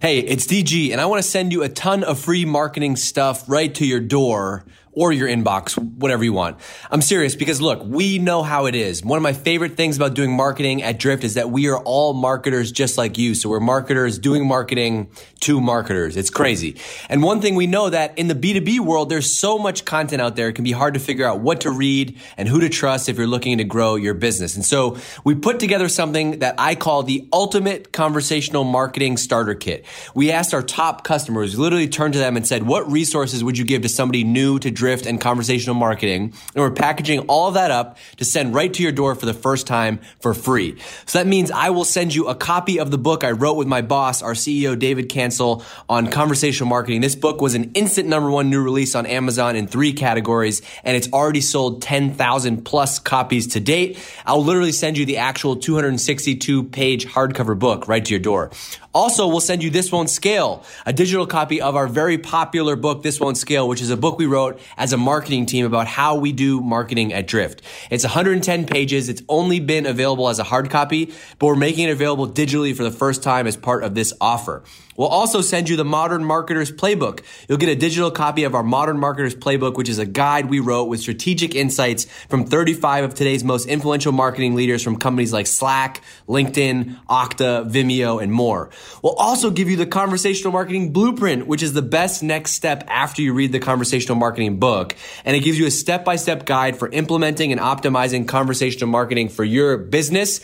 Hey, it's DG, and I want to send you a ton of free marketing stuff right to your door or your inbox, whatever you want. I'm serious because look, we know how it is. One of my favorite things about doing marketing at Drift is that we are all marketers just like you. So we're marketers doing marketing to marketers. It's crazy. And one thing we know that in the B2B world, there's so much content out there. It can be hard to figure out what to read and who to trust if you're looking to grow your business. And so we put together something that I call the ultimate conversational marketing starter kit. We asked our top customers, literally turned to them and said, what resources would you give to somebody new to Drift and conversational marketing. And we're packaging all of that up to send right to your door for the first time for free. So that means I will send you a copy of the book I wrote with my boss, our CEO, David Cancel, on conversational marketing. This book was an instant number one new release on Amazon in three categories, and it's already sold 10,000 plus copies to date. I'll literally send you the actual 262 page hardcover book right to your door. Also, we'll send you This Won't Scale, a digital copy of our very popular book, This Won't Scale, which is a book we wrote as a marketing team about how we do marketing at Drift. It's 110 pages. It's only been available as a hard copy, but we're making it available digitally for the first time as part of this offer. We'll also send you the Modern Marketer's Playbook. You'll get a digital copy of our Modern Marketer's Playbook, which is a guide we wrote with strategic insights from 35 of today's most influential marketing leaders from companies like Slack, LinkedIn, Okta, Vimeo, and more. We'll also give you the Conversational Marketing Blueprint, which is the best next step after you read the Conversational Marketing book. And it gives you a step by step guide for implementing and optimizing conversational marketing for your business.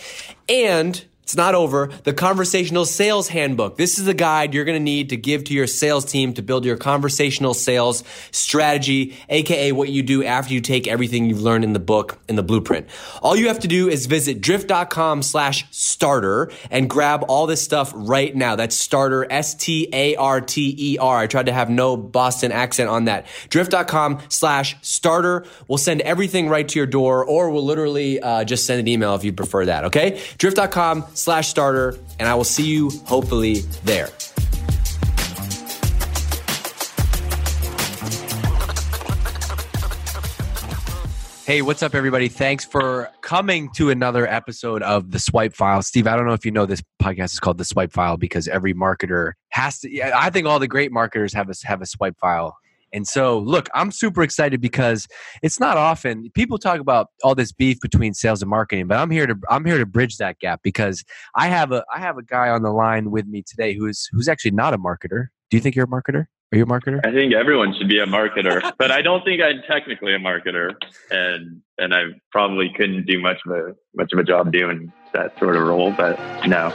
And it's not over. The conversational sales handbook. This is the guide you're going to need to give to your sales team to build your conversational sales strategy, aka what you do after you take everything you've learned in the book in the blueprint. All you have to do is visit drift.com slash starter and grab all this stuff right now. That's starter, S-T-A-R-T-E-R. I tried to have no Boston accent on that. Drift.com slash starter. We'll send everything right to your door or we'll literally uh, just send an email if you prefer that. Okay. Drift.com slash starter, and I will see you hopefully there. Hey, what's up, everybody? Thanks for coming to another episode of The Swipe File. Steve, I don't know if you know this podcast is called The Swipe File because every marketer has to, I think all the great marketers have a, have a swipe file and so, look, I'm super excited because it's not often people talk about all this beef between sales and marketing, but I'm here to I'm here to bridge that gap because I have a I have a guy on the line with me today who's who's actually not a marketer. Do you think you're a marketer? Are you a marketer? I think everyone should be a marketer, but I don't think I'm technically a marketer, and and I probably couldn't do much of a much of a job doing that sort of role. But no.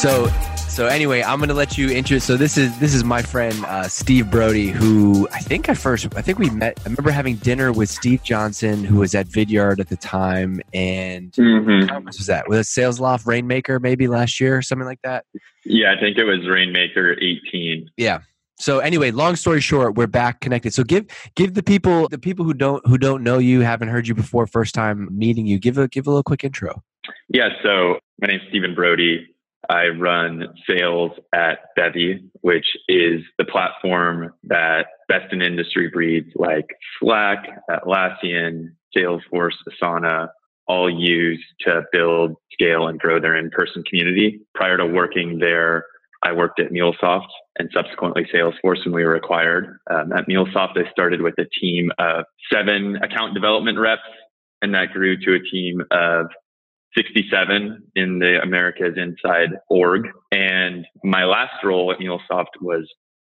So so anyway, I'm gonna let you introduce. So this is this is my friend uh, Steve Broudy, who I think I first I think we met. I remember having dinner with Steve Johnson, who was at Vidyard at the time, and mm-hmm. was that? Was it SalesLoft Rainmaker maybe last year or something like that? Yeah, I think it was Rainmaker 18. Yeah. So anyway, long story short, we're back connected. So give give the people the people who don't who don't know you, haven't heard you before, first time meeting you, give a give a little quick intro. Yeah. So my name's Steven Broudy. I run sales at Bevy, which is the platform that best in industry breeds like Slack, Atlassian, Salesforce, Asana all use to build, scale, and grow their in-person community. Prior to working there, I worked at MuleSoft and subsequently Salesforce when we were acquired. Um, at MuleSoft, I started with a team of seven account development reps, and that grew to a team of 67 in the Americas Inside org. And my last role at MuleSoft was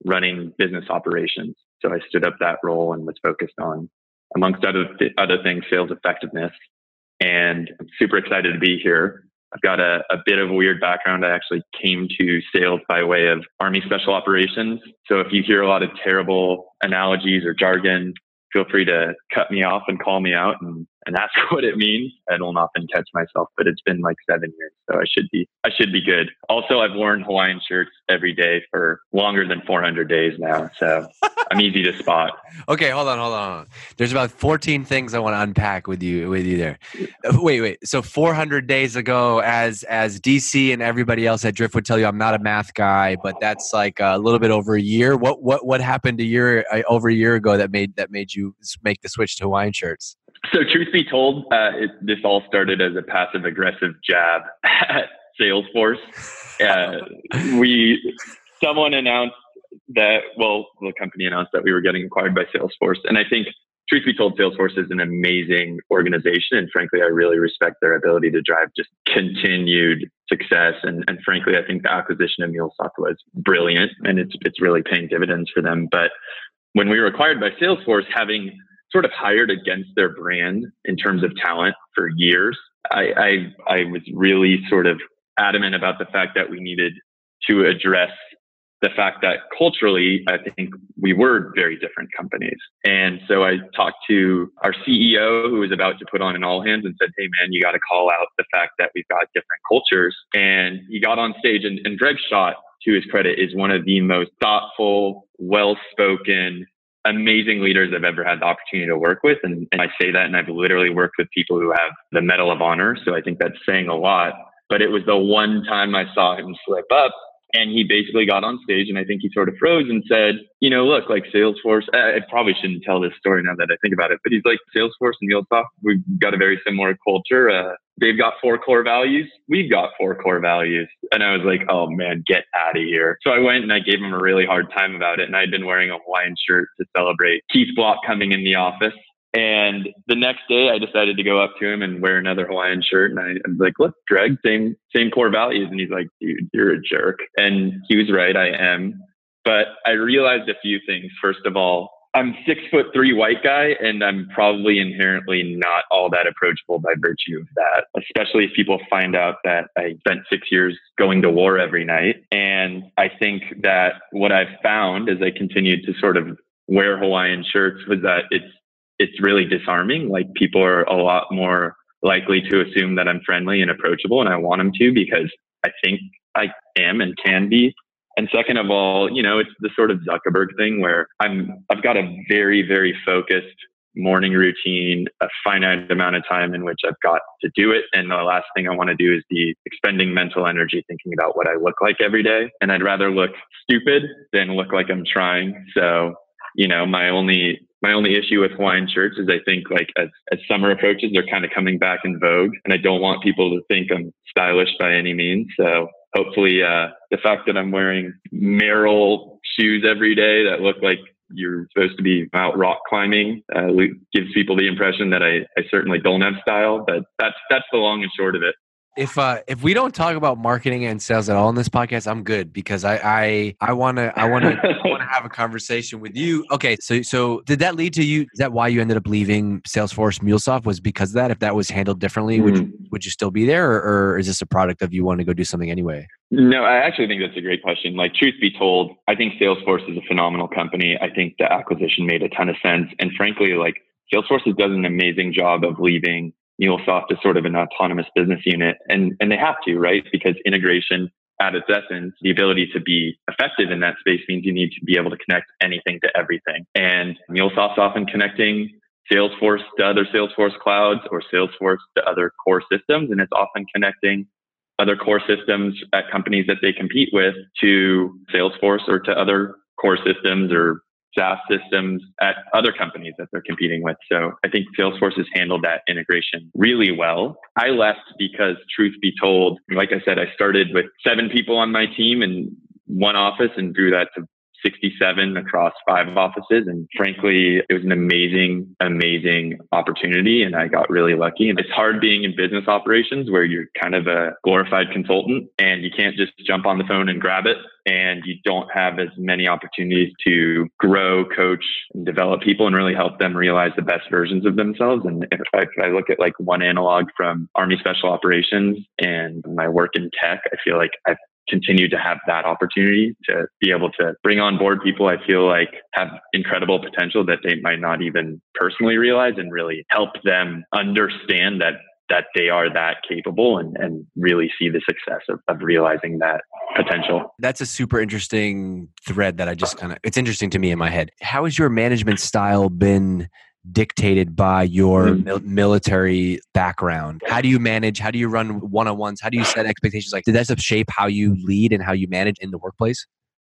running business operations. So I stood up that role and was focused on, amongst other, th- other things, sales effectiveness. And I'm super excited to be here. I've got a, a bit of a weird background. I actually came to sales by way of Army Special Operations. So if you hear a lot of terrible analogies or jargon, feel free to cut me off and call me out and and ask what it means. I don't often catch myself, but it's been like seven years, so I should be I should be good. Also, I've worn Hawaiian shirts every day for longer than 400 days now, so I'm easy to spot. Okay, hold on, hold on. There's about 14 things I want to unpack with you with you there. Uh, wait, wait. So 400 days ago, as as DC and everybody else at Drift would tell you, I'm not a math guy, but that's like a little bit over a year. What what what happened a year uh, over a year ago that made that made you make the switch to Hawaiian shirts? So, truth be told, uh, it, this all started as a passive aggressive jab at Salesforce. Uh, we, someone announced that, well, the company announced that we were getting acquired by Salesforce. And I think, truth be told, Salesforce is an amazing organization. And frankly, I really respect their ability to drive just continued success. And, and frankly, I think the acquisition of MuleSoft was brilliant and it's, it's really paying dividends for them. But when we were acquired by Salesforce, having sort of hired against their brand in terms of talent for years, I, I, I was really sort of adamant about the fact that we needed to address the fact that culturally, I think we were very different companies. And so I talked to our CEO who was about to put on an all hands and said, Hey man, you got to call out the fact that we've got different cultures. And he got on stage and, and Greg to his credit, is one of the most thoughtful, well spoken, amazing leaders I've ever had the opportunity to work with. And, and I say that, and I've literally worked with people who have the Medal of Honor. So I think that's saying a lot. But it was the one time I saw him slip up and he basically got on stage and I think he sort of froze and said, you know, look, like Salesforce, I probably shouldn't tell this story now that I think about it, but he's like, Salesforce and MuleSoft, we've got a very similar culture. Uh, they've got four core values. We've got four core values. And I was like, oh man, get out of here. So I went and I gave him a really hard time about it. And I'd been wearing a Hawaiian shirt to celebrate Keith Block coming in the office. And the next day, I decided to go up to him and wear another Hawaiian shirt. And I, was like, "Look, Greg, same same core values." And he's like, "Dude, you're a jerk." And he was right. I am. But I realized a few things. First of all, I'm six foot three white guy, and I'm probably inherently not all that approachable by virtue of that. Especially if people find out that I spent six years going to war every night. And I think that what I've found as I continued to sort of wear Hawaiian shirts was that it's it's really disarming. Like people are a lot more likely to assume that I'm friendly and approachable, and I want them to because I think I am and can be. And second of all, you know, it's the sort of Zuckerberg thing where I'm I've got a very very focused morning routine, a finite amount of time in which I've got to do it. And the last thing I want to do is be expending mental energy thinking about what I look like every day. And I'd rather look stupid than look like I'm trying. So, you know, my only my only issue with Hawaiian shirts is I think like as, as summer approaches, they're kind of coming back in vogue and I don't want people to think I'm stylish by any means. So hopefully, uh, the fact that I'm wearing Merrell shoes every day that look like you're supposed to be out rock climbing uh, gives people the impression that I, I certainly don't have style, but that's, that's the long and short of it if uh if we don't talk about marketing and sales at all in this podcast i'm good because i i i want to i want to want to have a conversation with you. Okay so so did that lead to you is that why you ended up leaving salesforce mulesoft was because of that? If that was handled differently mm-hmm. would you mm-hmm. would you still be there or, or is this a product of you want to go do something anyway? No i actually think that's a great question. Like truth be told i think salesforce is a phenomenal company. I think the acquisition made a ton of sense. And frankly like salesforce has done an amazing job of leaving MuleSoft is sort of an autonomous business unit, and and they have to, right? Because integration, at its essence, the ability to be effective in that space means you need to be able to connect anything to everything. And MuleSoft's often connecting Salesforce to other Salesforce clouds or Salesforce to other core systems, and it's often connecting other core systems at companies that they compete with to Salesforce or to other core systems or SaaS systems at other companies that they're competing with. So I think Salesforce has handled that integration really well. I left because, truth be told, like I said, I started with seven people on my team in one office and grew that to 67 across five offices. And frankly, it was an amazing, amazing opportunity. And I got really lucky. And it's hard being in business operations where you're kind of a glorified consultant and you can't just jump on the phone and grab it. And you don't have as many opportunities to grow, coach, and develop people and really help them realize the best versions of themselves. And if I, if I look at like one analog from Army Special Operations and my work in tech, I feel like I've continue to have that opportunity to be able to bring on board people I feel like have incredible potential that they might not even personally realize and really help them understand that that they are that capable and, and really see the success of, of realizing that potential. That's a super interesting thread that I just kind of, it's interesting to me in my head. How has your management style been dictated by your mm. mil- military background? How do you manage? How do you run one on ones? How do you set expectations? Like, did that shape how you lead and how you manage in the workplace?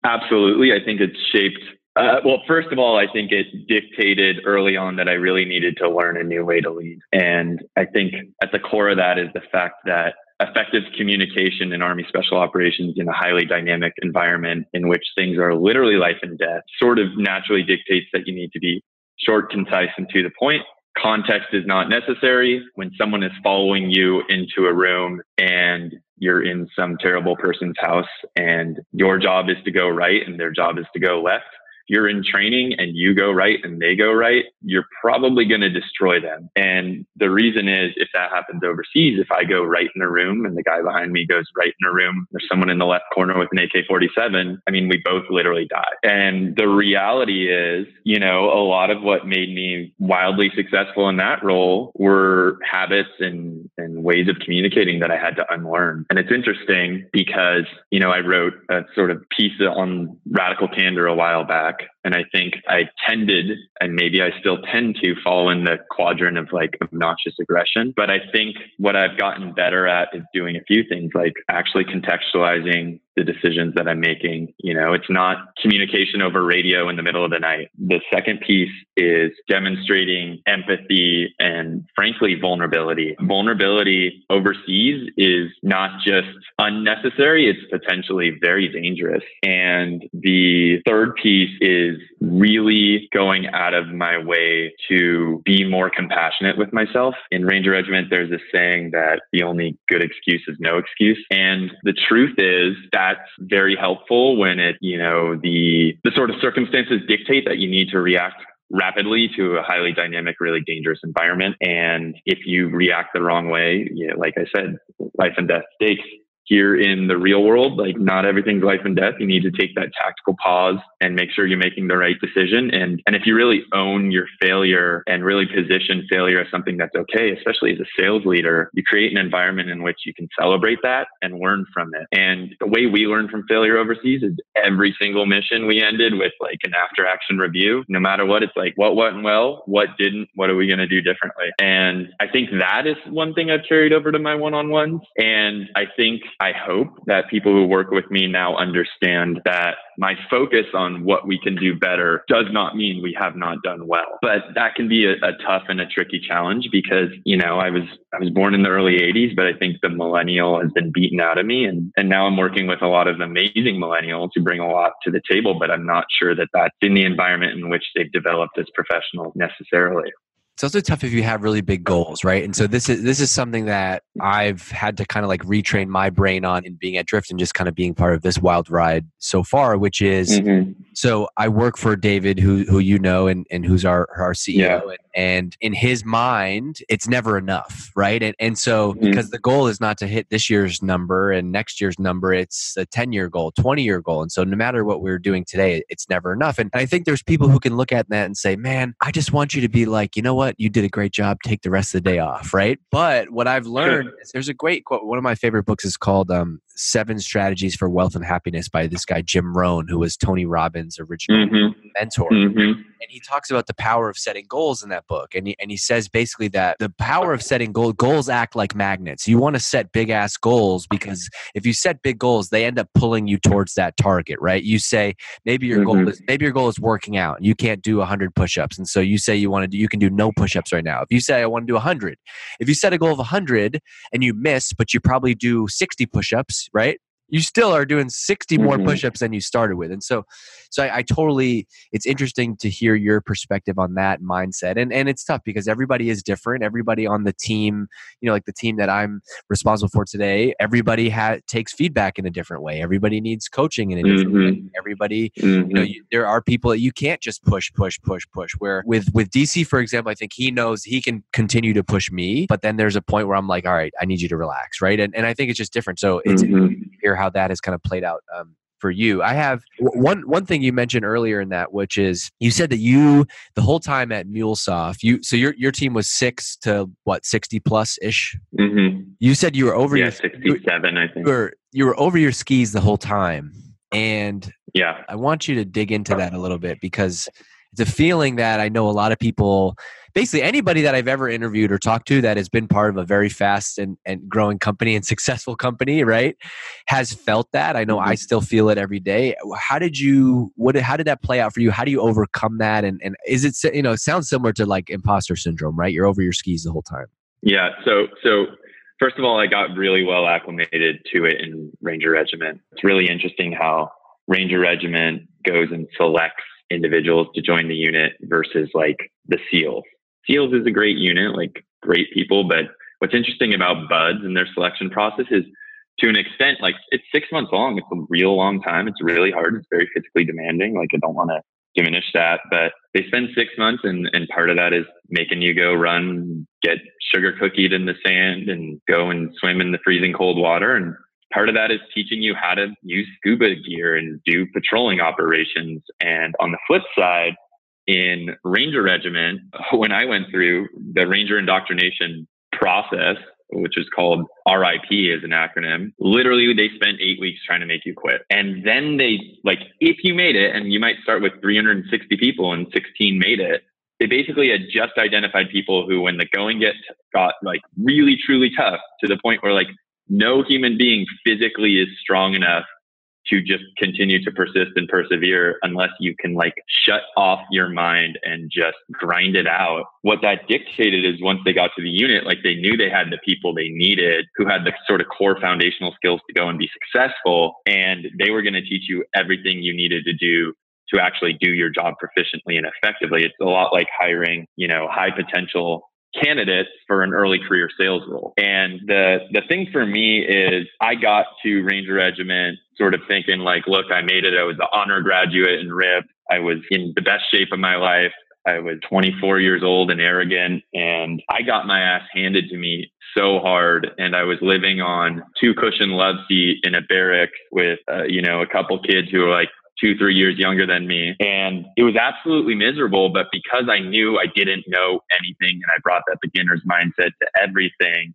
Absolutely. I think it's shaped Uh, well, first of all, I think it dictated early on that I really needed to learn a new way to lead. And I think at the core of that is the fact that effective communication in Army Special Operations in a highly dynamic environment in which things are literally life and death sort of naturally dictates that you need to be short, concise, and to the point. Context is not necessary. When someone is following you into a room and you're in some terrible person's house and your job is to go right and their job is to go left, you're in training and you go right and they go right, you're probably going to destroy them. And the reason is if that happens overseas, if I go right in a room and the guy behind me goes right in a room, there's someone in the left corner with an AK 47, I mean, we both literally die. And the reality is, you know, a lot of what made me wildly successful in that role were habits and, and ways of communicating that I had to unlearn. And it's interesting because, you know, I wrote a sort of piece on radical candor a while back and I think I tended, and maybe I still tend to fall in the quadrant of like obnoxious aggression. But I think what I've gotten better at is doing a few things like actually contextualizing the decisions that I'm making. You know, it's not communication over radio in the middle of the night. The second piece is demonstrating empathy and frankly, vulnerability. Vulnerability overseas is not just unnecessary, it's potentially very dangerous. And the third piece is really going out of my way to be more compassionate with myself. In Ranger Regiment, there's this saying that the only good excuse is no excuse. And the truth is that's very helpful when it, you know, the the sort of circumstances dictate that you need to react rapidly to a highly dynamic, really dangerous environment. And if you react the wrong way, you know, like I said, life and death stakes here in the real world, like not everything's life and death. You need to take that tactical pause and make sure you're making the right decision. And, and if you really own your failure and really position failure as something that's okay, especially as a sales leader, you create an environment in which you can celebrate that and learn from it. And the way we learn from failure overseas is every single mission we ended with like an after action review. No matter what, it's like what went well, what didn't, what are we going to do differently? And I think that is one thing I've carried over to my one on ones. And I think I hope that people who work with me now understand that my focus on what we can do better does not mean we have not done well. But that can be a, a tough and a tricky challenge because, you know, I was I was born in the early 80s, but I think the millennial has been beaten out of me. And, and now I'm working with a lot of amazing millennials who bring a lot to the table, but I'm not sure that that's in the environment in which they've developed as professionals necessarily it's also tough if you have really big goals right and so this is this is something that i've had to kind of like retrain my brain on in being at drift and just kind of being part of this wild ride so far which is mm-hmm. so i work for david who who you know and, and who's our our ceo yeah. and, and, in his mind it's never enough right and, and so mm-hmm. because the goal is not to hit this year's number and next year's number it's a 10 year goal 20 year goal and so no matter what we're doing today it's never enough and i think there's people who can look at that and say man i just want you to be like you know what what? You did a great job. Take the rest of the day off, right? But what I've learned is there's a great quote. One of my favorite books is called um, Seven Strategies for Wealth and Happiness by this guy, Jim Rohn, who was Tony Robbins' original mm-hmm. mentor. Mm-hmm. And he talks about the power of setting goals in that book. And he, and he says basically that the power of setting goals, goals act like magnets. You want to set big ass goals because if you set big goals, they end up pulling you towards that target, right? You say, maybe your mm-hmm. goal is, maybe your goal is working out. You can't do 100 push ups. And so you say you want to do, you can do no push ups right now. If you say, I want to do 100, if you set a goal of 100 and you miss, but you probably do 60 push ups, right? You still are doing 60 more mm-hmm. push-ups than you started with. And so so I, I, totally it's interesting to hear your perspective on that mindset. And and it's tough because everybody is different. Everybody on the team you know like the team that i'm responsible for today everybody ha- takes feedback in a different way. Everybody needs coaching in a different mm-hmm. way everybody mm-hmm. you know you, there are people that you can't just push push push push. Where with with dc for example i think he knows he can continue to push me but then there's a point where i'm like all right i need you to relax right? And, and i think it's just different. So it's mm-hmm. how that has kind of played out um, for you. I have one one thing you mentioned earlier in that, which is you said that you the whole time at MuleSoft, you so your your team was six to what sixty plus ish. Mm-hmm. You said you were over yeah, your sixty seven. I think you were you were over your skis the whole time, and yeah, I want you to dig into that a little bit because it's a feeling that I know a lot of people basically anybody that I've ever interviewed or talked to that has been part of a very fast and, and growing company and successful company, right, has felt that. I know mm-hmm. I still feel it every day. How did you, what, how did that play out for you? How do you overcome that? And, and is it, you know, it sounds similar to like imposter syndrome, right? You're over your skis the whole time. Yeah. So, so first of all, I got really well acclimated to it in Ranger Regiment. It's really interesting how Ranger Regiment goes and selects individuals to join the unit versus like the SEALs. SEALs is a great unit, like great people. But what's interesting about BUD/S and their selection process is to an extent, like it's six months long. It's a real long time. It's really hard. It's very physically demanding. Like I don't want to diminish that, but they spend six months and, and part of that is making you go run, get sugar cookied in the sand and go and swim in the freezing cold water. And part of that is teaching you how to use scuba gear and do patrolling operations. And on the flip side, in Ranger Regiment, when I went through the Ranger indoctrination process, which is called RIP as an acronym, literally they spent eight weeks trying to make you quit. And then they, like, if you made it, and you might start with 360 people and 16 made it, they basically had just identified people who, when the going get got like really truly tough to the point where like no human being physically is strong enough to just continue to persist and persevere unless you can like shut off your mind and just grind it out. What that dictated is once they got to the unit, like they knew they had the people they needed who had the sort of core foundational skills to go and be successful. And they were going to teach you everything you needed to do to actually do your job proficiently and effectively. It's a lot like hiring, you know, high potential candidates for an early career sales role. And the the thing for me is I got to Ranger Regiment sort of thinking like, look, I made it. I was an honor graduate in RIP. I was in the best shape of my life. I was 24 years old and arrogant, and I got my ass handed to me so hard. And I was living on two cushion love seat in a barrack with, uh, you know, a couple kids who were like two, three years younger than me. And it was absolutely miserable. But because I knew I didn't know anything and I brought that beginner's mindset to everything,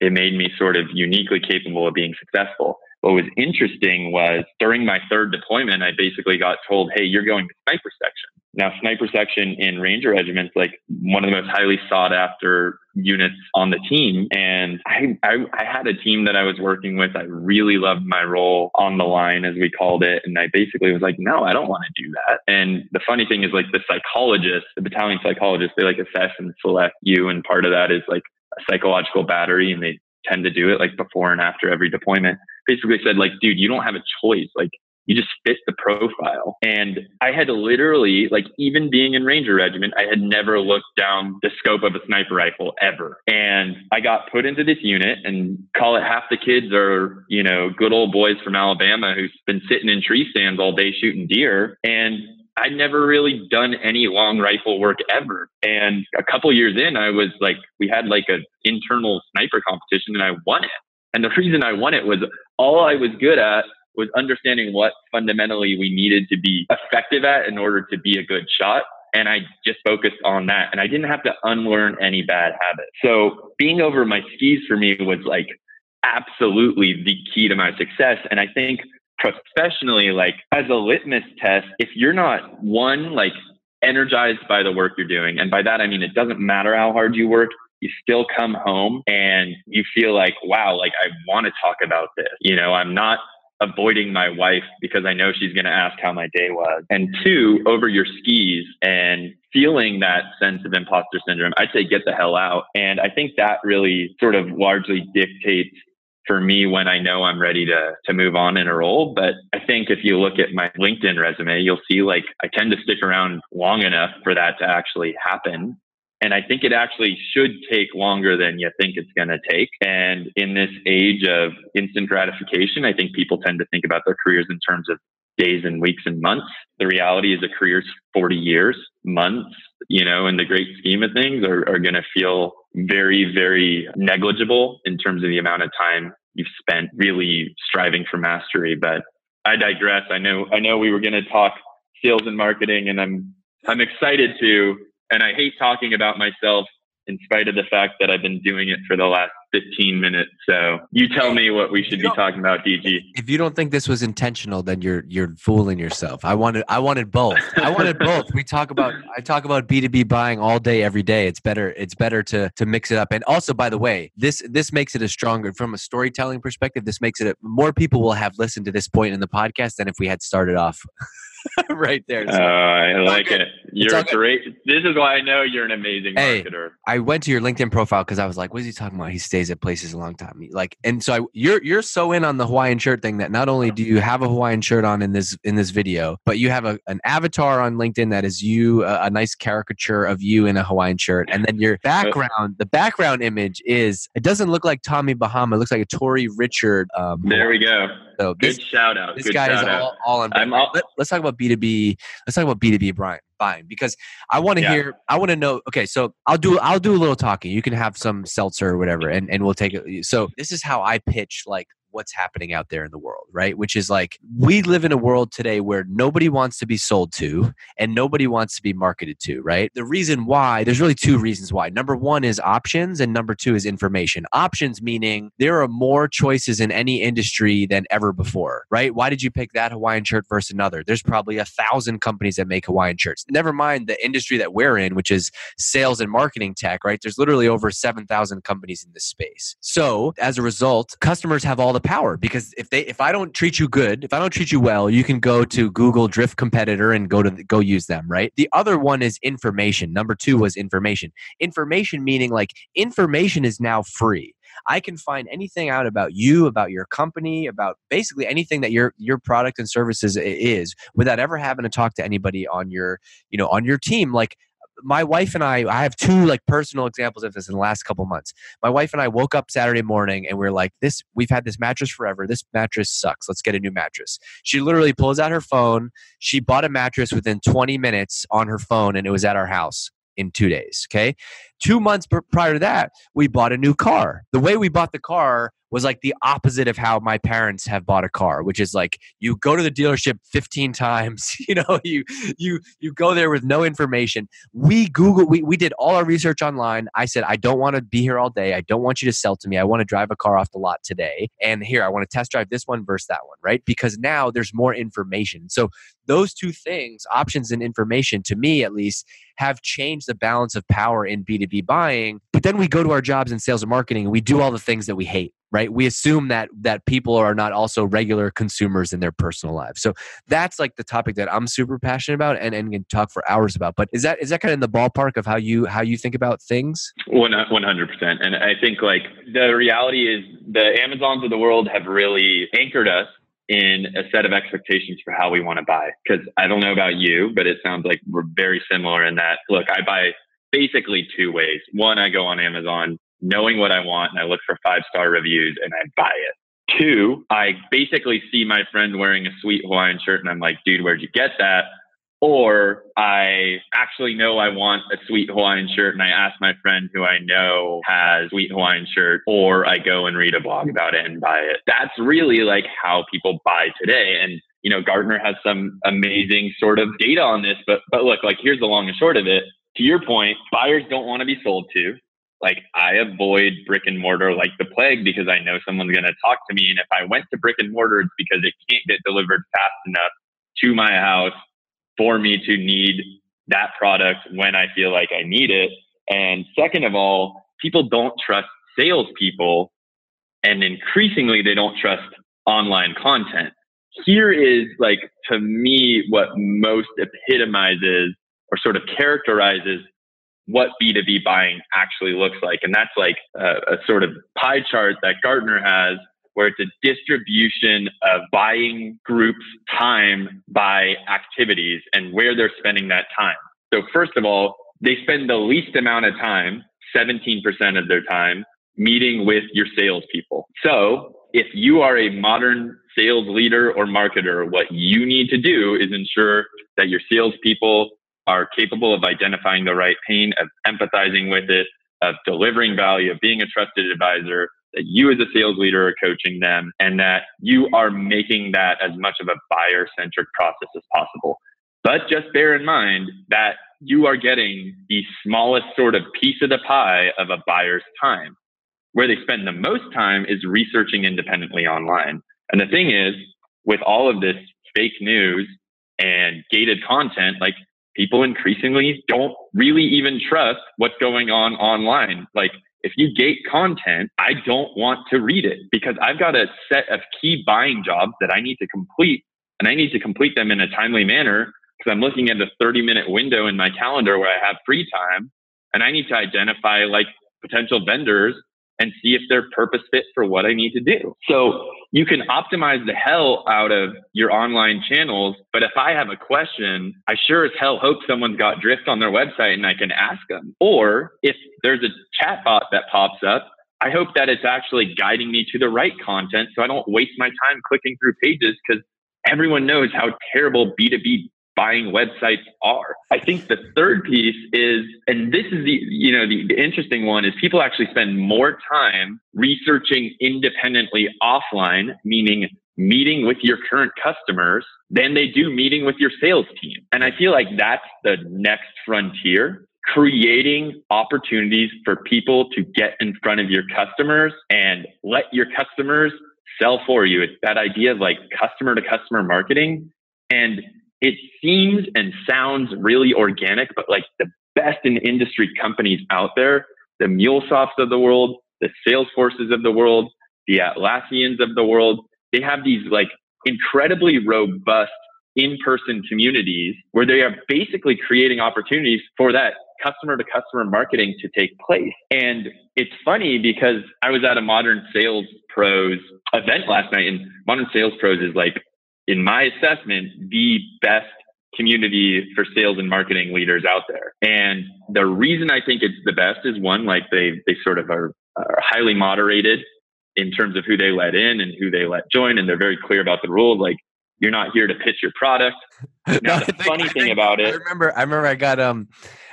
it made me sort of uniquely capable of being successful. What was interesting was during my third deployment, I basically got told, Hey, you're going to sniper section. Now, sniper section in Ranger regiments, like one of the most highly sought after units on the team. And I, I, I, had a team that I was working with. I really loved my role on the line, as we called it. And I basically was like, no, I don't want to do that. And the funny thing is, like, the psychologist, the battalion psychologist, they like assess and select you. And part of that is like a psychological battery. And they tend to do it like before and after every deployment. Basically said, like, dude, you don't have a choice. Like, you just fit the profile. And I had literally, like, even being in Ranger Regiment, I had never looked down the scope of a sniper rifle ever. And I got put into this unit and call it half the kids are, you know, good old boys from Alabama who's been sitting in tree stands all day shooting deer. And I'd never really done any long rifle work ever. And a couple years in, I was like, we had like an internal sniper competition and I won it. And the reason I won it was all I was good at was understanding what fundamentally we needed to be effective at in order to be a good shot. And I just focused on that. And I didn't have to unlearn any bad habits. So being over my skis for me was like absolutely the key to my success. And I think professionally, like as a litmus test, if you're not one, like energized by the work you're doing, and by that I mean it doesn't matter how hard you work, you still come home and you feel like, wow, like I want to talk about this. You know, I'm not avoiding my wife because I know she's going to ask how my day was. And two, over your skis and feeling that sense of imposter syndrome, I'd say get the hell out. And I think that really sort of largely dictates for me when I know I'm ready to to move on in a role. But I think if you look at my LinkedIn resume, you'll see like I tend to stick around long enough for that to actually happen. And I think it actually should take longer than you think it's going to take. And in this age of instant gratification, I think people tend to think about their careers in terms of days and weeks and months. The reality is a career's 40 years, months, you know, in the great scheme of things are, are going to feel very, very negligible in terms of the amount of time you've spent really striving for mastery. But I digress. I know, I know we were going to talk sales and marketing and I'm, I'm excited to, and I hate talking about myself in spite of the fact that I've been doing it for the last 15 minutes. So you tell me what we should be talking about, DG. If you don't think this was intentional, then you're you're fooling yourself. I wanted I wanted both. I wanted both. We talk about I talk about B2B buying all day every day. It's better it's better to to mix it up. And also by the way, this this makes it a stronger from a storytelling perspective, this makes it a, more people will have listened to this point in the podcast than if we had started off right there. So, uh, I like it. You're a great. This is why I know you're an amazing hey, marketer. I went to your LinkedIn profile because I was like, "What is he talking about? He stays at places a long time." Like, and so I, you're you're so in on the Hawaiian shirt thing that not only do you have a Hawaiian shirt on in this in this video, but you have a, an avatar on LinkedIn that is you, a, a nice caricature of you in a Hawaiian shirt, and then your background, the background image is it doesn't look like Tommy Bahama. It looks like a Tori Richard. Um, there we go. So this, Good shout out. This Good guy is all, all on. All, Let, us talk about B two B. Let's talk about B two B, Brian buying because I want to yeah. hear. I want to know. Okay, so I'll do. I'll do a little talking. You can have some seltzer or whatever, and and we'll take it. So this is how I pitch like what's happening out there in the world, right? Which is like we live in a world today where nobody wants to be sold to and nobody wants to be marketed to, right? The reason why, there's really two reasons why. Number one is options, and number two is information. Options meaning there are more choices in any industry than ever before, right? Why did you pick that Hawaiian shirt versus another? There's probably a thousand companies that make Hawaiian shirts. Never mind the industry that we're in, which is sales and marketing tech, right? There's literally over 7,000 companies in this space. So as a result, customers have all the power because if they if I don't treat you good, if I don't treat you well, you can go to Google Drift competitor and go to go use them, right? The other one is information. Number 2 was information. Information meaning like information is now free. I can find anything out about you, about your company, about basically anything that your your product and services is without ever having to talk to anybody on your, you know, on your team like my wife and I, I have two like personal examples of this in the last couple months. My wife and I woke up Saturday morning and we are like, this, we've had this mattress forever. This mattress sucks. Let's get a new mattress. She literally pulls out her phone. She bought a mattress within 20 minutes on her phone and it was at our house in two days. Okay. Two months prior to that, we bought a new car. The way we bought the car was like the opposite of how my parents have bought a car, which is like you go to the dealership 15 times, you know, you you you go there with no information. We Google we, we did all our research online. I said, I don't want to be here all day. I don't want you to sell to me. I want to drive a car off the lot today. And here, I want to test drive this one versus that one, right? Because now there's more information. So those two things, options and information, to me at least, have changed the balance of power in B2B buying. But then we go to our jobs in sales and marketing and we do all the things that we hate right? We assume that that people are not also regular consumers in their personal lives. So that's like the topic that i'm super passionate about and, and can talk for hours about. But is that is that kind of in the ballpark of how you how you think about things? 100% and i think like the reality is the amazons of the world have really anchored us in a set of expectations for how we want to buy. Because i don't know about you but it sounds like we're very similar in that look i buy basically two ways. One i go on amazon knowing what I want and I look for five star reviews and I buy it. Two, I basically see my friend wearing a sweet Hawaiian shirt and I'm like, dude, where'd you get that? Or I actually know I want a sweet Hawaiian shirt and I ask my friend who I know has sweet Hawaiian shirt, or I go and read a blog about it and buy it. That's really like how people buy today. And you know, Gartner has some amazing sort of data on this, but but look, like here's the long and short of it. To your point, buyers don't want to be sold to like I avoid brick and mortar like the plague because I know someone's going to talk to me. And if I went to brick and mortar, it's because it can't get delivered fast enough to my house for me to need that product when I feel like I need it. And second of all, people don't trust salespeople and increasingly they don't trust online content. Here is like to me what most epitomizes or sort of characterizes what B2B buying actually looks like. And that's like a, a, sort of pie chart that Gartner has where it's a distribution of buying groups' time by activities and where they're spending that time. So, first of all, they spend the least amount of time, 17% of their time, meeting with your salespeople. So, if you are a modern sales leader or marketer, what you need to do is ensure that your salespeople are capable of identifying the right pain, of empathizing with it, of delivering value, of being a trusted advisor, that you as a sales leader are coaching them, and that you are making that as much of a buyer centric process as possible. But just bear in mind that you are getting the smallest sort of piece of the pie of a buyer's time. Where they spend the most time is researching independently online. And the thing is, with all of this fake news and gated content, like people increasingly don't really even trust what's going on online. Like if you gate content, I don't want to read it because I've got a set of key buying jobs that I need to complete and I need to complete them in a timely manner because I'm looking at a 30 minute window in my calendar where I have free time and I need to identify like potential vendors and see if they're purpose fit for what I need to do. So you can optimize the hell out of your online channels. But if I have a question, I sure as hell hope someone's got drift on their website and I can ask them. Or if there's a chatbot that pops up, I hope that it's actually guiding me to the right content so I don't waste my time clicking through pages because everyone knows how terrible B2B buying websites are. I think the third piece is, and this is the, you know, the, the, interesting one is people actually spend more time researching independently offline, meaning meeting with your current customers than they do meeting with your sales team. And I feel like that's the next frontier. Creating opportunities for people to get in front of your customers and let your customers sell for you. It's that idea of like customer to customer marketing. And it seems and sounds really organic, but like the best in industry companies out there, the MuleSofts of the world, the Salesforces of the world, the Atlassians of the world, they have these like incredibly robust in-person communities where they are basically creating opportunities for that customer to customer marketing to take place. And it's funny because I was at a modern sales pros event last night and modern sales pros is like in my assessment, the best community for sales and marketing leaders out there. And the reason I think it's the best is one, like they they sort of are, are highly moderated in terms of who they let in and who they let join, and they're very clear about the rules. Like you're not here to pitch your product. Now, the think, funny thing about it, I remember, I remember, I got um,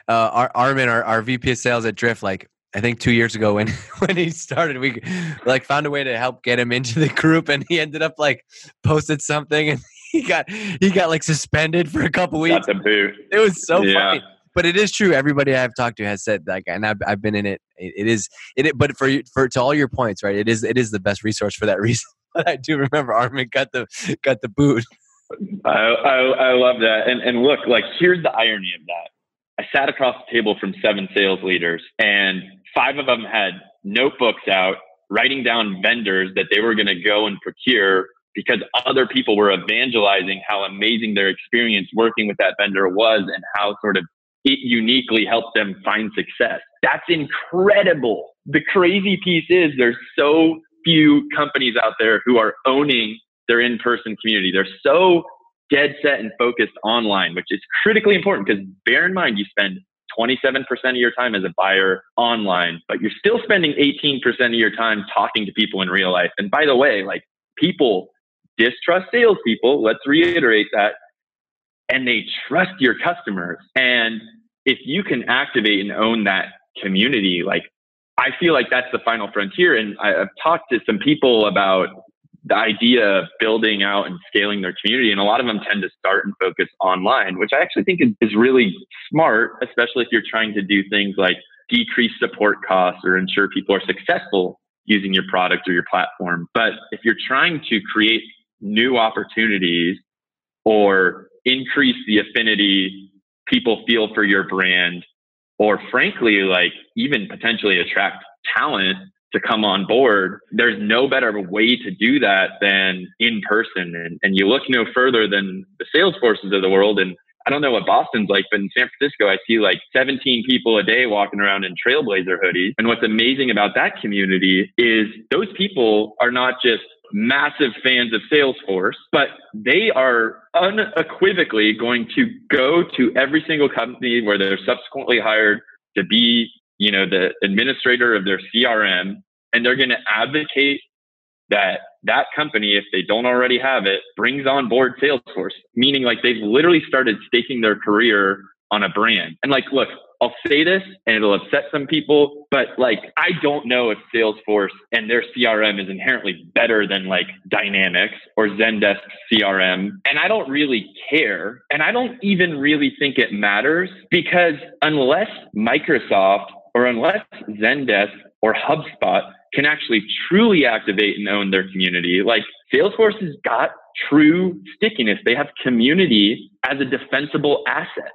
uh, Ar- Armin, our, our VP of sales at Drift, like I think two years ago when when he started, we like found a way to help get him into the group, and he ended up like posted something, and he got he got like suspended for a couple weeks. It was so yeah. funny, but it is true. Everybody I've talked to has said like, and I've, I've been in it. It, it is it, but for for to all your points, right? It is it is the best resource for that reason. But I do remember Armin got the got the boot. I, I I love that, and and look, like here's the irony of that. I sat across the table from seven sales leaders, and five of them had notebooks out writing down vendors that they were going to go and procure because other people were evangelizing how amazing their experience working with that vendor was and how sort of it uniquely helped them find success. That's incredible. The crazy piece is there's so few companies out there who are owning their in-person community. They're so dead set and focused online, which is critically important because bear in mind you spend 27% of your time as a buyer online, but you're still spending 18% of your time talking to people in real life. And by the way, like people distrust salespeople, let's reiterate that, and they trust your customers. And if you can activate and own that community, like I feel like that's the final frontier. And I've talked to some people about the idea of building out and scaling their community. And a lot of them tend to start and focus online, which I actually think is, is really smart, especially if you're trying to do things like decrease support costs or ensure people are successful using your product or your platform. But if you're trying to create new opportunities or increase the affinity people feel for your brand, or frankly, like even potentially attract talent to come on board, there's no better way to do that than in person. And, and you look no further than the Salesforces of the world. And I don't know what Boston's like, but in San Francisco, I see like 17 people a day walking around in Trailblazer hoodies. And what's amazing about that community is those people are not just massive fans of Salesforce, but they are unequivocally going to go to every single company where they're subsequently hired to be you know, the administrator of their CRM, and they're going to advocate that that company, if they don't already have it, brings on board Salesforce, meaning like they've literally started staking their career on a brand. And like, look, I'll say this and it'll upset some people, but like I don't know if Salesforce and their CRM is inherently better than like Dynamics or Zendesk CRM. And I don't really care. And I don't even really think it matters because unless Microsoft or unless Zendesk or HubSpot can actually truly activate and own their community, like Salesforce has got true stickiness. They have community as a defensible asset.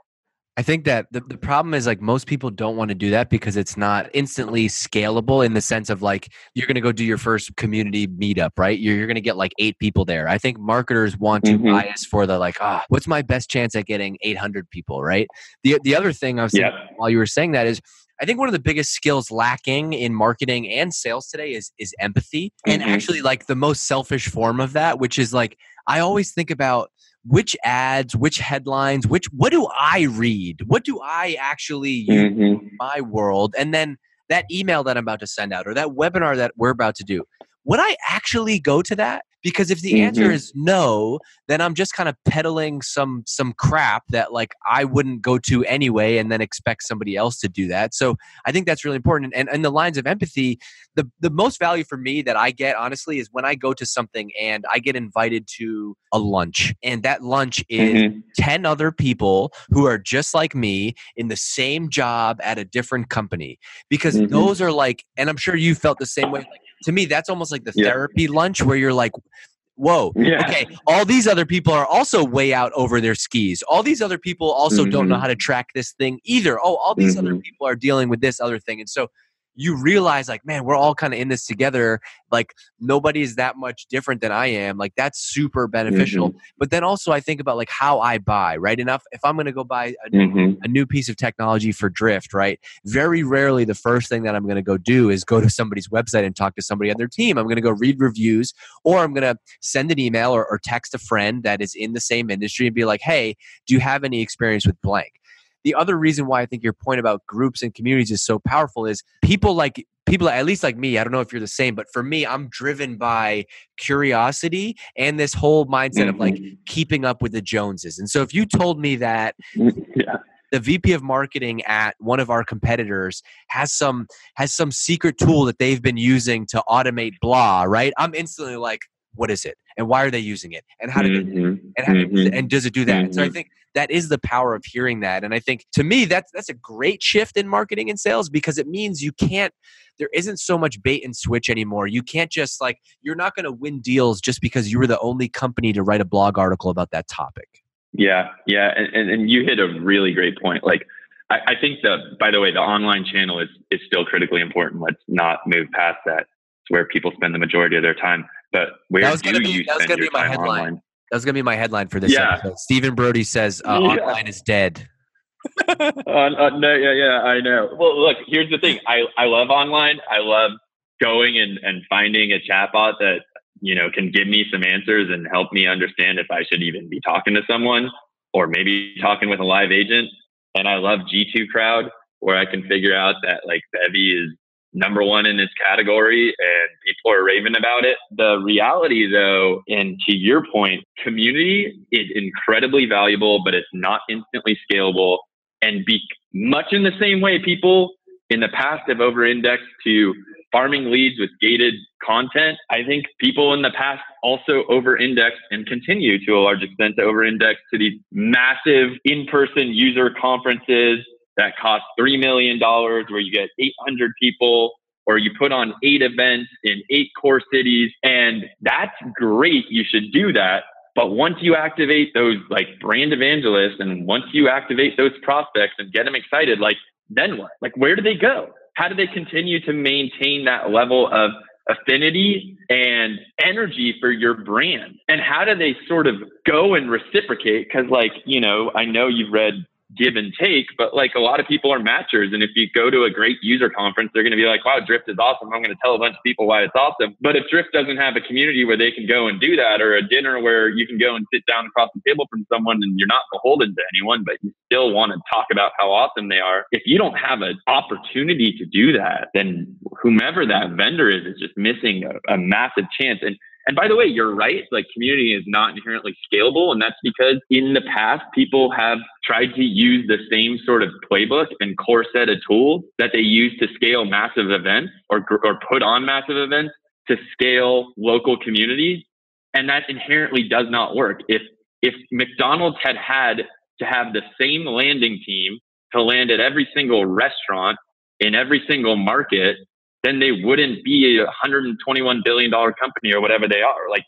I think that the, the problem is like most people don't want to do that because it's not instantly scalable in the sense of like you're going to go do your first community meetup, right? You're, you're going to get like eight people there. I think marketers want to mm-hmm. bias for the like, ah, oh, what's my best chance at getting 800 people, right? The, the other thing I was yeah. while you were saying that is I think one of the biggest skills lacking in marketing and sales today is is empathy mm-hmm. and actually like the most selfish form of that, which is like I always think about which ads, which headlines, which what do I read? What do I actually use mm-hmm. in my world? And then that email that I'm about to send out or that webinar that we're about to do, would I actually go to that? Because if the mm-hmm. answer is no then i'm just kind of peddling some some crap that like i wouldn't go to anyway and then expect somebody else to do that so i think that's really important and in the lines of empathy the the most value for me that i get honestly is when i go to something and i get invited to a lunch and that lunch is mm-hmm. 10 other people who are just like me in the same job at a different company because mm-hmm. those are like and i'm sure you felt the same way like to me that's almost like the yeah. therapy lunch where you're like whoa yeah. okay all these other people are also way out over their skis all these other people also mm-hmm. don't know mm-hmm. how to track this thing either oh all these mm-hmm. other people are dealing with this other thing and so you realize like man we're all kind of in this together like nobody's that much different than i am like that's super beneficial mm-hmm. but then also i think about like how i buy right enough if i'm going to go buy a, mm-hmm. a, new piece of technology for drift right very rarely the first thing that i'm going to go do is go to somebody's website and talk to somebody on their team i'm going to go read reviews or i'm going to send an email or, or text a friend that is in the same industry and be like hey do you have any experience with blank the other reason why I think your point about groups and communities is so powerful is people like people at least like me i don't know if you're the same but for me i'm driven by curiosity and this whole mindset mm-hmm. of like mm-hmm. keeping up with the joneses and so if you told me that yeah. the vp of marketing at one of our competitors has some has some secret tool that they've been using to automate blah right i'm instantly like what is it and why are they using it and how did mm-hmm. it and, how, mm-hmm. and does it do that mm-hmm. so i mm-hmm. think that is the power of hearing that and i think to me that's that's a great shift in marketing and sales because it means you can't there isn't so much bait and switch anymore you can't just like you're not going to win deals just because you were the only company to write a blog article about that topic yeah yeah and, and you hit a really great point like I, I think the by the way the online channel is is still critically important let's not move past that it's where people spend the majority of their time but where that was do be, you spend your time headline. online that was gonna be my headline for this yeah. episode. Steven Broudy says uh, yeah. online is dead. uh, uh, no, yeah, yeah, I know. Well, look, here's the thing. I, I love online. I love going and, and finding a chatbot that you know can give me some answers and help me understand if I should even be talking to someone or maybe talking with a live agent. And I love G2 Crowd where I can figure out that like Bevy is number one in its category and people are raving about it. The reality though, and to your point, community is incredibly valuable, but it's not instantly scalable. And be much in the same way, people in the past have over indexed to farming leads with gated content. I think people in the past also over indexed and continue to a large extent to over index to these massive in person user conferences that costs $3 million where you get 800 people or you put on eight events in eight core cities. And that's great. You should do that. But once you activate those like brand evangelists and once you activate those prospects and get them excited, like then what? Like where do they go? How do they continue to maintain that level of affinity and energy for your brand? And how do they sort of go and reciprocate? Cause like, you know, I know you've read give and take, but like a lot of people are matchers. And if you go to a great user conference, they're going to be like, wow, Drift is awesome. I'm going to tell a bunch of people why it's awesome. But if Drift doesn't have a community where they can go and do that, or a dinner where you can go and sit down across the table from someone and you're not beholden to anyone, but you still want to talk about how awesome they are. If you don't have an opportunity to do that, then whomever that vendor is is just missing a, a massive chance. And And by the way, you're right. Like community is not inherently scalable. And that's because in the past, people have tried to use the same sort of playbook and core set of tools that they use to scale massive events or, or put on massive events to scale local communities. And that inherently does not work. If, if McDonald's had had to have the same landing team to land at every single restaurant in every single market, then they wouldn't be a $121 billion company or whatever they are. Like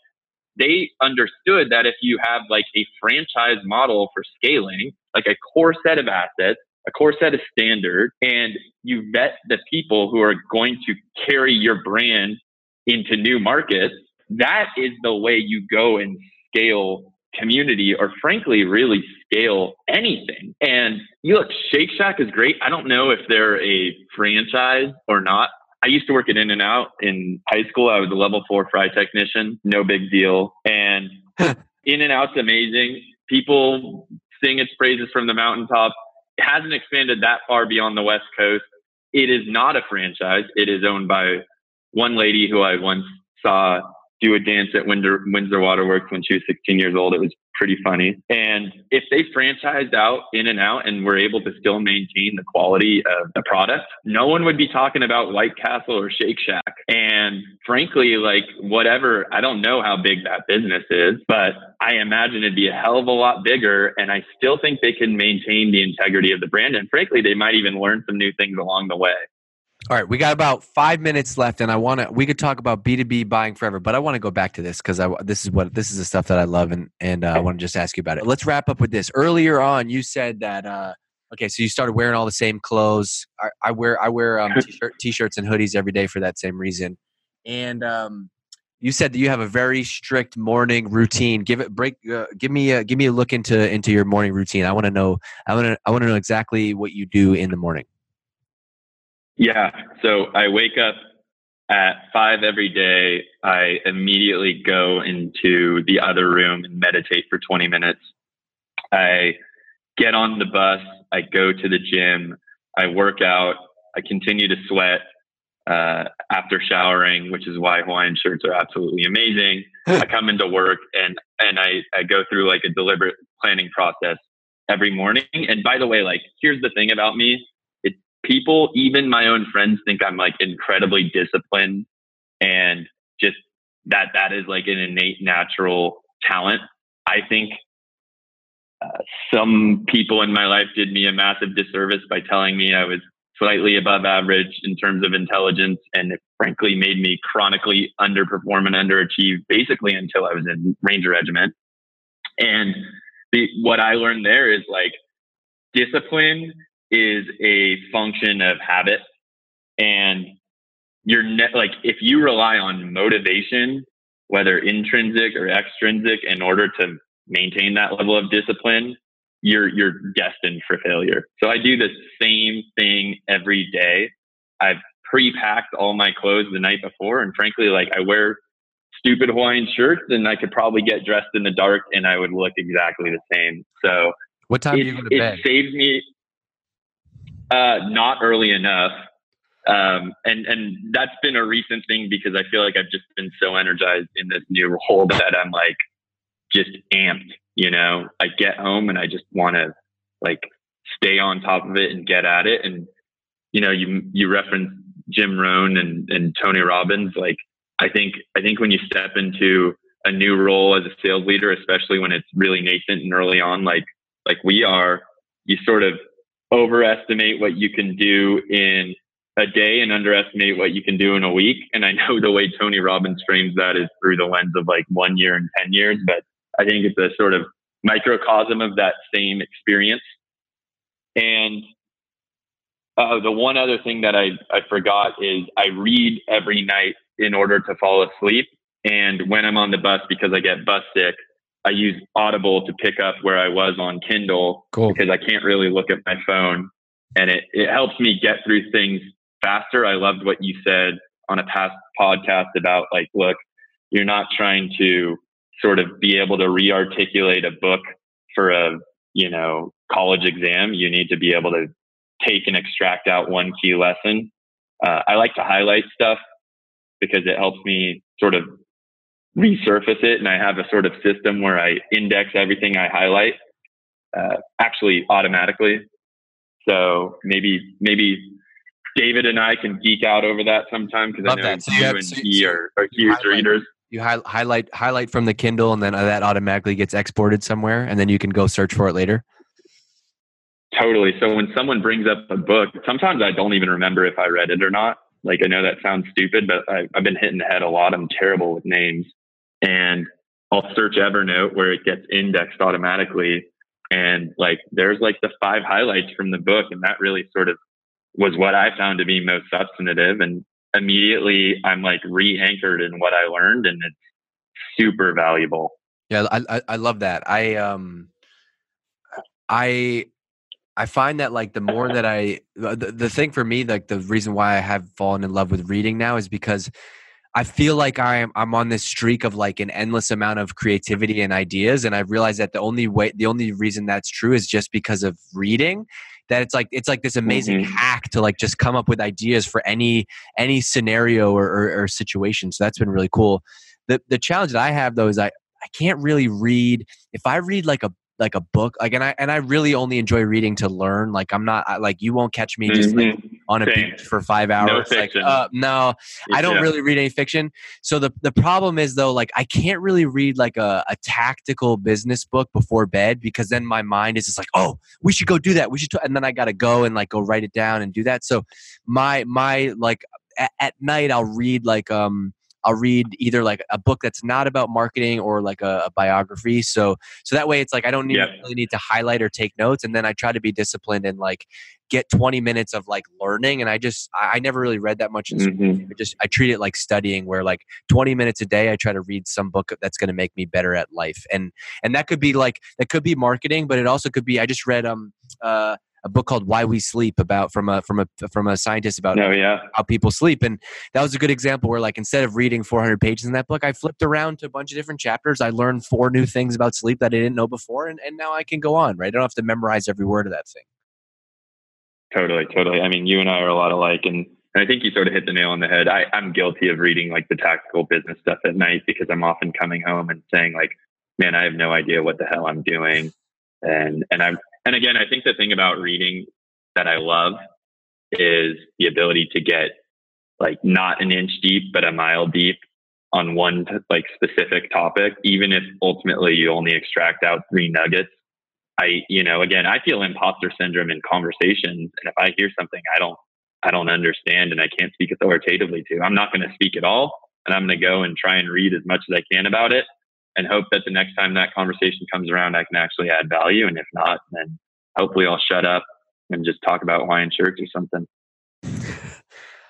they understood that if you have like a franchise model for scaling, like a core set of assets, a core set of standards, and you vet the people who are going to carry your brand into new markets, that is the way you go and scale community or frankly really scale anything. And you look, Shake Shack is great. I don't know if they're a franchise or not. I used to work at In and Out in high school. I was a level four fry technician, no big deal. And In and Out's amazing. People sing its praises from the mountaintop. It hasn't expanded that far beyond the West Coast. It is not a franchise. It is owned by one lady who I once saw do a dance at Windsor, Windsor Waterworks when she was 16 years old. It was pretty funny. And if they franchised out in and out and were able to still maintain the quality of the product, no one would be talking about White Castle or Shake Shack. And frankly, like whatever, I don't know how big that business is, but I imagine it'd be a hell of a lot bigger. And I still think they can maintain the integrity of the brand. And frankly, they might even learn some new things along the way. All right, we got about five minutes left, and I want to. We could talk about B two B buying forever, but I want to go back to this because I this is what this is the stuff that I love, and and uh, I want to just ask you about it. Let's wrap up with this. Earlier on, you said that. Uh, okay, so you started wearing all the same clothes. I, I wear I wear um, t-shirt, t-shirts and hoodies every day for that same reason, and um, you said that you have a very strict morning routine. Give it break. Uh, give me a give me a look into into your morning routine. I want to know. I want to I want to know exactly what you do in the morning. Yeah. So I wake up at five every day. I immediately go into the other room and meditate for 20 minutes. I get on the bus. I go to the gym. I work out. I continue to sweat uh, after showering, which is why Hawaiian shirts are absolutely amazing. I come into work and and I, I go through like a deliberate planning process every morning. And by the way, like here's the thing about me people, even my own friends, think I'm like incredibly disciplined and just that that is like an innate natural talent. I think uh, some people in my life did me a massive disservice by telling me I was slightly above average in terms of intelligence and it frankly made me chronically underperform and underachieve basically until I was in Ranger Regiment. And the, what I learned there is like discipline is a function of habit. And you're ne- like if you rely on motivation whether intrinsic or extrinsic in order to maintain that level of discipline you're you're destined for failure. So i do the same thing every day. I've pre-packed all my clothes the night before and frankly like i wear stupid hawaiian shirts and i could probably get dressed in the dark and i would look exactly the same. So what time it, do you go to bed? it saves me uh, not early enough. Um, and and that's been a recent thing because I feel like I've just been so energized in this new role that I'm like just amped. You know, I get home and I just want to like stay on top of it and get at it. And you know, you you reference Jim Rohn and and Tony Robbins. Like, I think I think when you step into a new role as a sales leader, especially when it's really nascent and early on, like like we are, you sort of overestimate what you can do in a day and underestimate what you can do in a week. And I know the way Tony Robbins frames that is through the lens of like one year and 10 years, but I think it's a sort of microcosm of that same experience. And uh, the one other thing that I, I forgot is I read every night in order to fall asleep. And when I'm on the bus, because I get bus sick, I use Audible to pick up where I was on Kindle cool. because I can't really look at my phone. And it, it helps me get through things faster. I loved what you said on a past podcast about like, look, you're not trying to sort of be able to re-articulate a book for a, you know, college exam. You need to be able to take and extract out one key lesson. Uh, I like to highlight stuff because it helps me sort of resurface it and I have a sort of system where I index everything I highlight uh, actually automatically. So maybe maybe David and I can geek out over that sometime because I know that. So you, have, and so, he are, are huge highlight, readers. You hi- highlight highlight from the Kindle and then that automatically gets exported somewhere, and then you can go search for it later. Totally. So when someone brings up a book, sometimes I don't even remember if I read it or not. Like I know that sounds stupid, but I, I've been hitting the head a lot. I'm terrible with names, and I'll search Evernote where it gets indexed automatically, and like there's like the five highlights from the book, and that really sort of was what I found to be most substantive. And immediately I'm like re-anchored in what I learned, and it's super valuable. Yeah, I I love that. I um I I find that like the more that I the, the thing for me like the reason why I have fallen in love with reading now is because I feel like I'm I'm on this streak of like an endless amount of creativity and ideas and I've realized that the only way the only reason that's true is just because of reading that it's like it's like this amazing mm-hmm. hack to like just come up with ideas for any any scenario or, or, or situation so that's been really cool the the challenge that I have though is I I can't really read if I read like a like a book like and i and i really only enjoy reading to learn like i'm not I, like you won't catch me just mm-hmm. like on a Same. beach for five hours no like uh, no i don't yeah. really read any fiction so the the problem is though like i can't really read like a, a tactical business book before bed because then my mind is just like oh we should go do that we should t-. and then i gotta go and like go write it down and do that so my my like at, at night i'll read like um I'll read either like a book that's not about marketing or like a, a biography. So so that way it's like I don't need, yep. really need to highlight or take notes, and then I try to be disciplined and like get 20 minutes of like learning and i just i, never really read that much in school mm-hmm. I just i treat it like studying where like 20 minutes a day i try to read some book that's going to make me better at life and and that could be like that could be marketing but it also could be i just read um uh a book called Why We Sleep about from a from a from a scientist about oh, yeah. how people sleep, and that was a good example where like instead of reading 400 pages in that book, I flipped around to a bunch of different chapters. I learned four new things about sleep that I didn't know before, and, and now I can go on. Right, I don't have to memorize every word of that thing. Totally, totally. I mean, you and I are a lot alike, and I think you sort of hit the nail on the head. I, I'm guilty of reading like the tactical business stuff at night because I'm often coming home and saying like, "Man, I have no idea what the hell I'm doing," and and I'm and again, I think the thing about reading that I love is the ability to get like not an inch deep, but a mile deep on one like specific topic, even if ultimately you only extract out three nuggets. I, you know, again, I feel imposter syndrome in conversations. And if I hear something I don't, I don't understand and I can't speak authoritatively to, I'm not going to speak at all. And I'm going to go and try and read as much as I can about it and hope that the next time that conversation comes around, I can actually add value. And if not, then hopefully I'll shut up and just talk about Hawaiian shirts or something.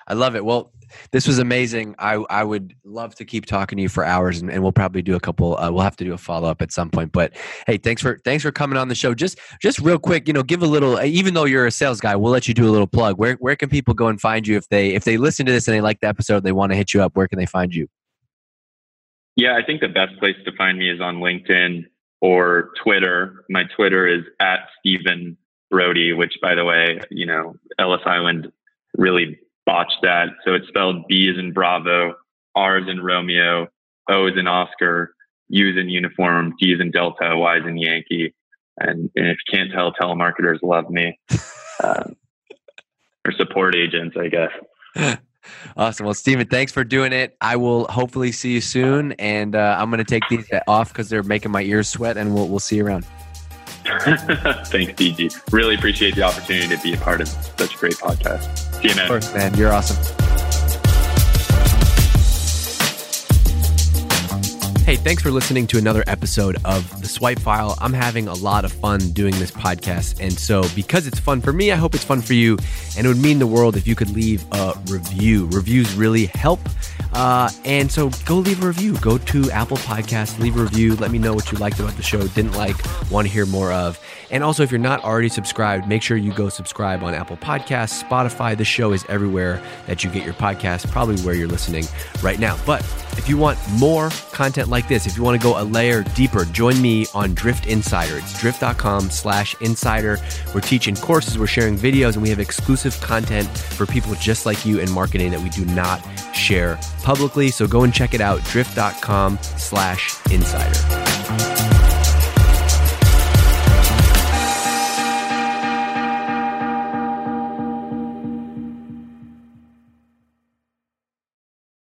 I love it. Well, this was amazing. I, I would love to keep talking to you for hours, and, and we'll probably do a couple. Uh, we'll have to do a follow up at some point. But hey, thanks for thanks for coming on the show. Just just real quick, you know, give a little. Even though you're a sales guy, we'll let you do a little plug. Where where can people go and find you if they if they listen to this and they like the episode, they want to hit you up. Where can they find you? Yeah, I think the best place to find me is on LinkedIn or Twitter. My Twitter is at Steven Broudy, which by the way, you know, Ellis Island really botched that. So it's spelled B is in Bravo, R is in Romeo, O is in Oscar, U is in uniform, D is in Delta, Y is in Yankee. And, and if you can't tell, telemarketers love me. Uh, or support agents, I guess. Awesome. Well, Steven, thanks for doing it. I will hopefully see you soon. And uh, I'm going to take these off because they're making my ears sweat, and we'll, we'll see you around. Thanks, DG. Really appreciate the opportunity to be a part of such a great podcast. See you, man. Of course, man. You're awesome. Hey, thanks for listening to another episode of The Swipe File. I'm having a lot of fun doing this podcast. And so, because it's fun for me, I hope it's fun for you. And it would mean the world if you could leave a review. Reviews really help. Uh, and so, go leave a review. Go to Apple Podcasts, leave a review. Let me know what you liked about the show, didn't like, want to hear more of. And also, if you're not already subscribed, make sure you go subscribe on Apple Podcasts, Spotify. The show is everywhere that you get your podcast, probably where you're listening right now. But if you want more content like this, if you want to go a layer deeper, join me on Drift Insider. It's drift.com slash insider. We're teaching courses, we're sharing videos, and we have exclusive content for people just like you in marketing that we do not share publicly. So go and check it out, drift.com slash insider.